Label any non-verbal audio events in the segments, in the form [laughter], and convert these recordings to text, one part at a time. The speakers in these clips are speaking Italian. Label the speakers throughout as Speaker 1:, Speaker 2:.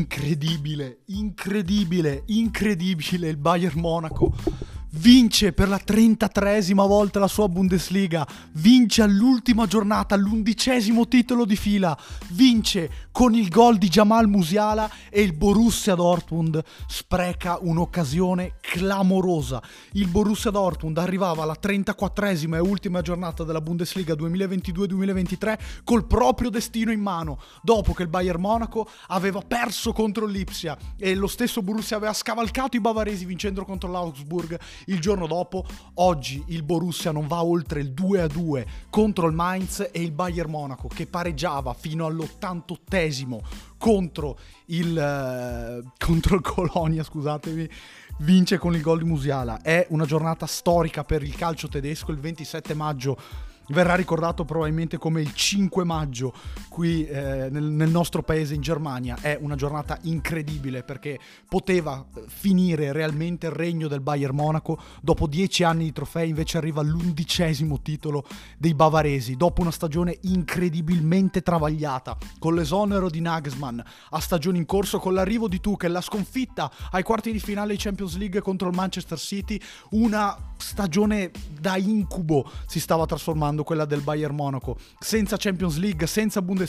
Speaker 1: incredibile, incredibile, incredibile il Bayern Monaco vince per la 33esima volta la sua Bundesliga, vince all'ultima giornata l'undicesimo titolo di fila, vince con il gol di Jamal Musiala e il Borussia Dortmund spreca un'occasione clamorosa. Il Borussia Dortmund arrivava alla 34esima e ultima giornata della Bundesliga 2022-2023 col proprio destino in mano, dopo che il Bayern Monaco aveva perso contro l'Ipsia e lo stesso Borussia aveva scavalcato i bavaresi vincendo contro l'Augsburg il giorno dopo, oggi il Borussia non va oltre il 2-2 contro il Mainz e il Bayern Monaco che pareggiava fino all'88esimo contro il, uh, contro il Colonia, scusatemi, vince con il gol di Musiala. È una giornata storica per il calcio tedesco, il 27 maggio verrà ricordato probabilmente come il 5 maggio qui eh, nel, nel, nostro paese in Germania. È una giornata incredibile perché poteva eh, finire realmente il regno del Bayern Monaco. Dopo dieci anni di trofei invece arriva l'undicesimo titolo dei bavaresi. Dopo una stagione incredibilmente travagliata, con l'esonero di Nagelsmann, a stagione in corso con l'arrivo di Tuchel, la sconfitta ai quarti di finale di Champions League contro il Manchester City, una stagione da incubo si stava trasformando quella del Bayern Monaco, senza Champions League, senza Bundesliga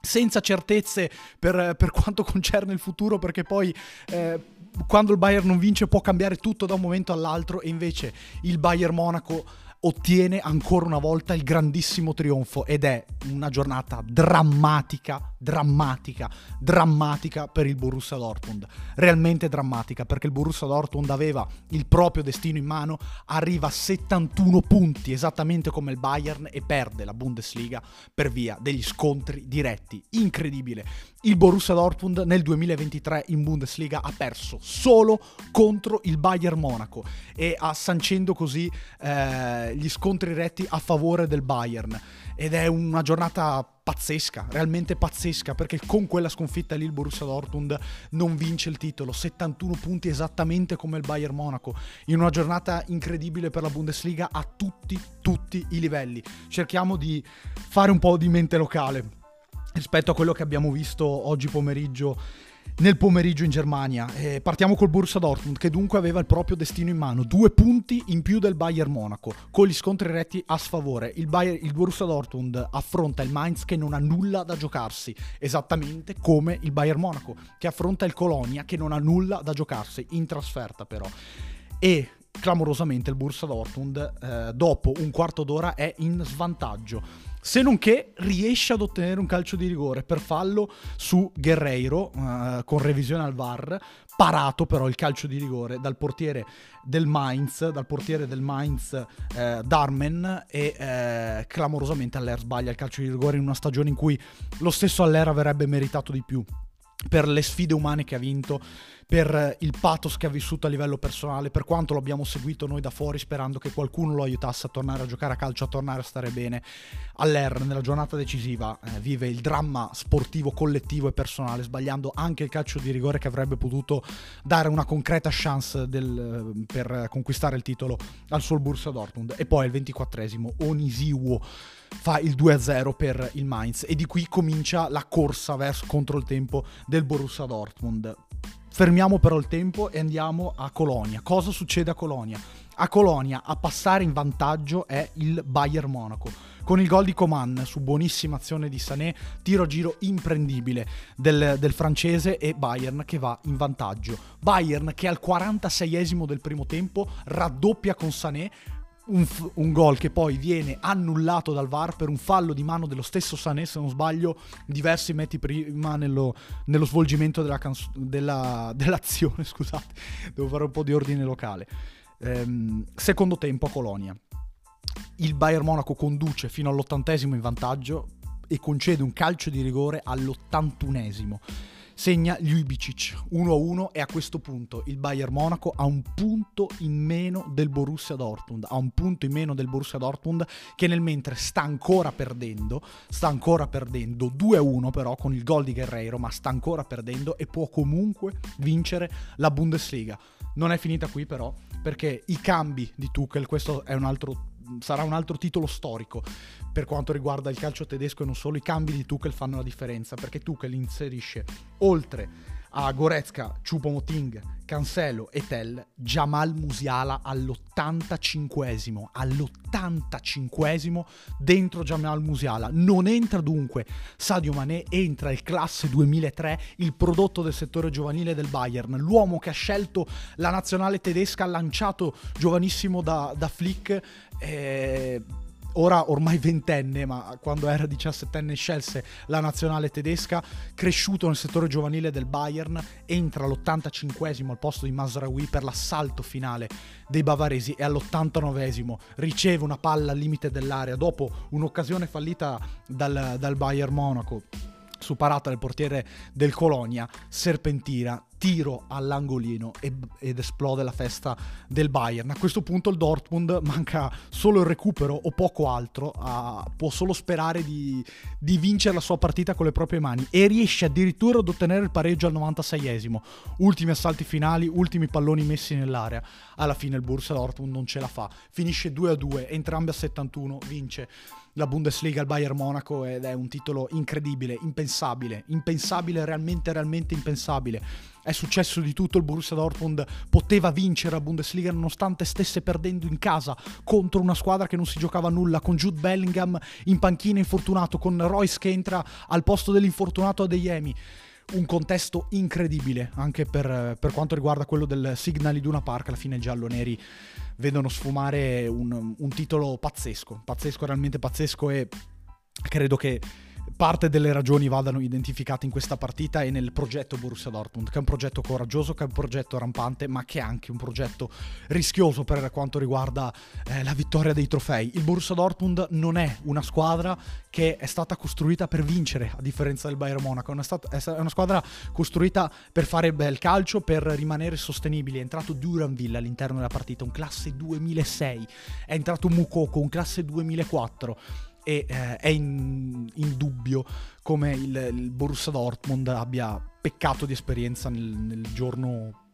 Speaker 1: senza certezze per, per, quanto concerne il futuro, perché poi eh, quando il Bayern non vince può cambiare tutto da un momento all'altro e invece il Bayern Monaco ottiene ancora una volta il grandissimo trionfo ed è una giornata drammatica, drammatica, drammatica per il Borussia Dortmund. Realmente drammatica perché il Borussia Dortmund aveva il proprio destino in mano, arriva a 71 punti esattamente come il Bayern e perde la Bundesliga per via degli scontri diretti. Incredibile. Il Borussia Dortmund nel 2023 in Bundesliga ha perso solo contro il Bayern Monaco e ha sancendo così eh, gli scontri retti a favore del Bayern. Ed è una giornata pazzesca, realmente pazzesca, perché con quella sconfitta lì il Borussia Dortmund non vince il titolo, 71 punti esattamente come il Bayern Monaco, in una giornata incredibile per la Bundesliga a tutti, tutti i livelli. Cerchiamo di fare un po' di mente locale rispetto a quello che abbiamo visto oggi pomeriggio nel pomeriggio in Germania. Eh, partiamo col Borussia Dortmund che dunque aveva il proprio destino in mano, due punti in più del Bayern Monaco, con gli scontri retti a sfavore. Il, Bayern, il Borussia Dortmund affronta il Mainz che non ha nulla da giocarsi, esattamente come il Bayern Monaco che affronta il Colonia che non ha nulla da giocarsi, in trasferta però. E clamorosamente il Borussia Dortmund eh, dopo un quarto d'ora è in svantaggio se non che riesce ad ottenere un calcio di rigore per fallo su Guerreiro uh, con revisione al VAR, parato però il calcio di rigore dal portiere del Mainz, dal portiere del Mainz eh, Darmen e eh, clamorosamente Aller sbaglia il calcio di rigore in una stagione in cui lo stesso Aller avrebbe meritato di più. Per le sfide umane che ha vinto, per il pathos che ha vissuto a livello personale, per quanto lo abbiamo seguito noi da fuori sperando che qualcuno lo aiutasse a tornare a giocare a calcio, a tornare a stare bene. All'R nella giornata decisiva eh, vive il dramma sportivo collettivo e personale, sbagliando anche il calcio di rigore che avrebbe potuto dare una concreta chance del, eh, per conquistare il titolo al suo Borussia Dortmund. E poi al 24esimo Onisiwo fa il 2-0 per il Mainz e di qui comincia la corsa verso contro il tempo del Borussia Dortmund. Fermiamo però il tempo e andiamo a Colonia. Cosa succede a Colonia? A Colonia a passare in vantaggio è il Bayern Monaco. Con il gol di Coman su buonissima azione di Sané, tiro a giro imprendibile del, del francese e Bayern che va in vantaggio. Bayern che al 46esimo del primo tempo raddoppia con Sané, un, un, gol che poi viene annullato dal VAR per un fallo di mano dello stesso Sané, se non sbaglio, diversi metri prima nello, nello svolgimento della canzo- della, [laughs] dell'azione. Scusate, devo fare un po' di ordine locale. Ehm, secondo tempo a Colonia. Il Bayern Monaco conduce fino all'ottantesimo in vantaggio e concede un calcio di rigore all'ottantunesimo segna Ljubicic 1-1 e a questo punto il Bayern Monaco ha un punto in meno del Borussia Dortmund, ha un punto in meno del Borussia Dortmund che nel mentre sta ancora perdendo, sta ancora perdendo 2-1 però con il gol di Guerreiro, ma sta ancora perdendo e può comunque vincere la Bundesliga. Non è finita qui però perché i cambi di Tuchel, questo è un altro sarà un altro titolo storico per quanto riguarda il calcio tedesco e non solo i cambi di Tuchel fanno la differenza perché Tuchel inserisce oltre a Goretzka, Choupo-Moting, Cancelo e Tell, Jamal Musiala all'85esimo, all'85esimo dentro Jamal Musiala. Non entra dunque Sadio Mané, entra il classe 2003, il prodotto del settore giovanile del Bayern, l'uomo che ha scelto la nazionale tedesca, lanciato giovanissimo da, da Flick. Eh, ora ormai ventenne, ma quando era diciassettenne scelse la nazionale tedesca, cresciuto nel settore giovanile del Bayern, entra all'85esimo al posto di Masraoui per l'assalto finale dei bavaresi e all'89esimo riceve una palla al limite dell'area. Dopo un'occasione fallita dal, dal Bayern Monaco su parata del portiere del Colonia, serpentina, tiro all'angolino ed esplode la festa del Bayern. A questo punto il Dortmund [laughs] manca solo il recupero o poco altro, uh, può solo sperare di, di, vincere la sua partita con le proprie mani e riesce addirittura ad ottenere il pareggio al 96esimo. Ultimi assalti finali, ultimi palloni messi nell'area. Alla fine il Borussia Dortmund non ce la fa, finisce 2-2, entrambi a 71, vince la Bundesliga al Bayern Monaco ed è un titolo incredibile, impensabile, impensabile, realmente, realmente impensabile. È successo di tutto, il Borussia Dortmund poteva vincere la Bundesliga nonostante stesse perdendo in casa contro una squadra che non si giocava nulla, con Jude Bellingham in panchina infortunato, con Royce che entra al posto dell'infortunato Adeyemi un contesto incredibile anche per, per, quanto riguarda quello del Signal Iduna Park. Alla fine gialloneri vedono sfumare un, un titolo pazzesco, pazzesco, realmente pazzesco e credo che parte delle ragioni vadano identificate in questa partita e nel progetto Borussia Dortmund, che è un progetto coraggioso, che è un progetto rampante, ma che è anche un progetto rischioso per quanto riguarda eh, la vittoria dei trofei. Il Borussia Dortmund non è una squadra che è stata costruita per vincere, a differenza del Bayern Monaco, è una, stat- è una squadra costruita per fare bel calcio, per rimanere sostenibili. È entrato Duranville all'interno della partita, un classe 2006, è entrato Mukoko, un classe 2004 e eh, è in, in, dubbio come il, il, Borussia Dortmund abbia peccato di esperienza nel, nel, giorno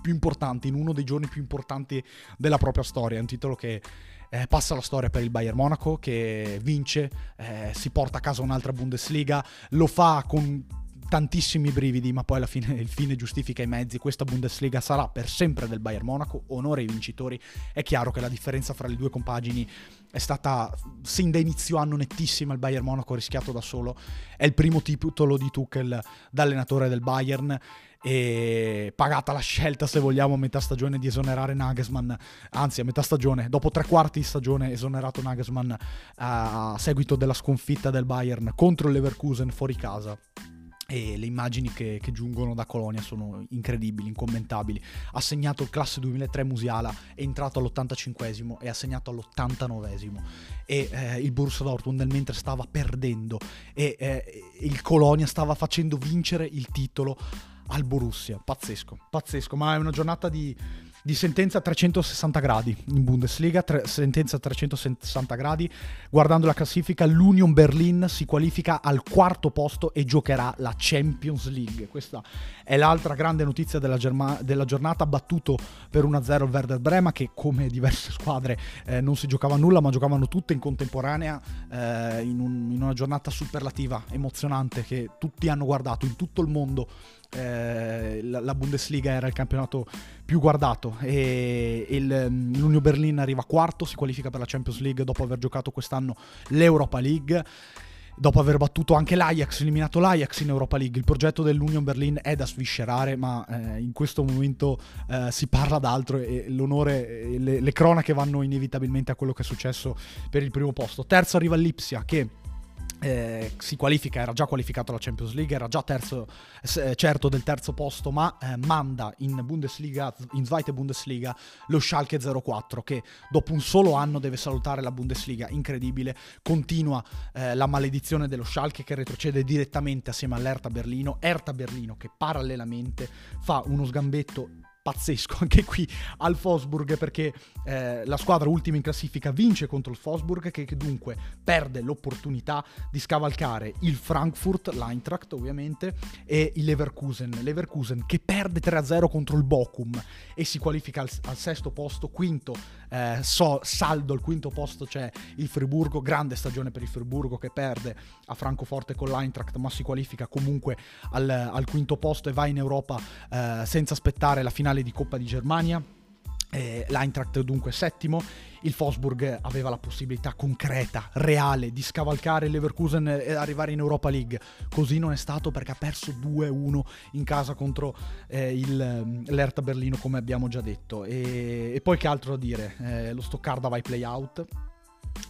Speaker 1: più importante, in uno dei giorni più importanti della propria storia. È un titolo che eh, passa la storia per il Bayern Monaco, che vince, eh, si porta a casa un'altra Bundesliga, lo fa con tantissimi brividi, ma poi alla fine il fine giustifica i mezzi. Questa Bundesliga sarà per sempre del Bayern Monaco, onore ai vincitori. È chiaro che la differenza fra le due compagini è stata sin da inizio anno nettissima. Il Bayern Monaco rischiato da solo. È il primo titolo di Tuchel da allenatore del Bayern e pagata la scelta, se vogliamo, a metà stagione di esonerare Nagelsmann, anzi a metà stagione, dopo tre quarti di stagione esonerato Nagelsmann a seguito della sconfitta del Bayern contro il Leverkusen fuori casa e le immagini che, che, giungono da Colonia sono incredibili, incommentabili. Ha segnato il classe 2003 Musiala, è entrato all'85esimo e ha segnato all'89esimo. E eh, il Borussia Dortmund nel mentre stava perdendo e eh, il Colonia stava facendo vincere il titolo al Borussia. Pazzesco, pazzesco, ma è una giornata di di sentenza a 360 gradi in Bundesliga, tre, sentenza a 360 gradi. Guardando la classifica, l'Union Berlin si qualifica al quarto posto e giocherà la Champions League. Questa è l'altra grande notizia della, germa- della giornata, battuto per 1-0 il Werder Brema che come diverse squadre eh, non si giocava nulla ma giocavano tutte in contemporanea eh, in, un, in una giornata superlativa, emozionante che tutti hanno guardato in tutto il mondo eh, la, Bundesliga era il campionato più guardato e il, mm, l'Union Berlin arriva quarto, si qualifica per la Champions League dopo aver giocato quest'anno l'Europa League dopo aver battuto anche l'Ajax, eliminato l'Ajax in Europa League. Il progetto dell'Union Berlin è da sviscerare, ma eh, in questo momento eh, si parla d'altro e l'onore, e le, le, cronache vanno inevitabilmente a quello che è successo per il primo posto. Terzo arriva l'Ipsia che eh, si qualifica, era già qualificato alla Champions League, era già terzo, eh, certo del terzo posto, ma eh, manda in Bundesliga, in Zweite Bundesliga, lo Schalke 04 che dopo un solo anno deve salutare la Bundesliga, incredibile, continua eh, la maledizione dello Schalke che retrocede direttamente assieme all'Erta Berlino, Erta Berlino che parallelamente fa uno sgambetto pazzesco [laughs] anche qui al Fosburg perché eh, la squadra ultima in classifica vince contro il Fosburg che, che, dunque perde l'opportunità di scavalcare il Frankfurt, l'Eintracht ovviamente, e il Leverkusen. Leverkusen che perde 3-0 contro il Bochum e si qualifica al, al sesto posto, quinto eh, so, saldo al quinto posto c'è il Friburgo, grande stagione per il Friburgo che perde a Francoforte con l'Eintracht ma si qualifica comunque al, al quinto posto e va in Europa eh, senza aspettare la finale di Coppa di Germania. Eh, L'Eintracht dunque settimo, il Fosburg aveva la possibilità concreta, reale, di scavalcare Leverkusen e arrivare in Europa League. Così non è stato perché ha perso 2-1 in casa contro eh, il, l'Erta Berlino, come abbiamo già detto. E, e poi che altro da dire? Eh, lo Stoccarda va ai play-out,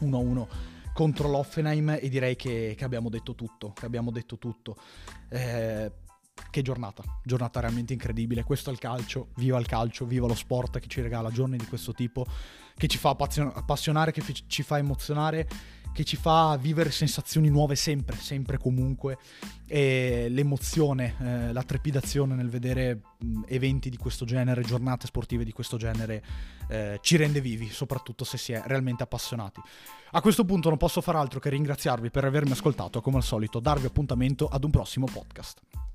Speaker 1: 1-1 contro l'Offenheim e direi che, che, abbiamo detto tutto, che abbiamo detto tutto. Eh, che giornata, giornata realmente incredibile. Questo è il calcio, viva il calcio, viva lo sport che ci regala giorni di questo tipo, che ci fa appassionare, che ci fa emozionare, che ci fa vivere sensazioni nuove sempre, sempre comunque. E l'emozione, eh, la trepidazione nel vedere eventi di questo genere, giornate sportive di questo genere, eh, ci rende vivi, soprattutto se si è realmente appassionati. A questo punto non posso far altro che ringraziarvi per avermi ascoltato, come al solito darvi appuntamento ad un prossimo podcast.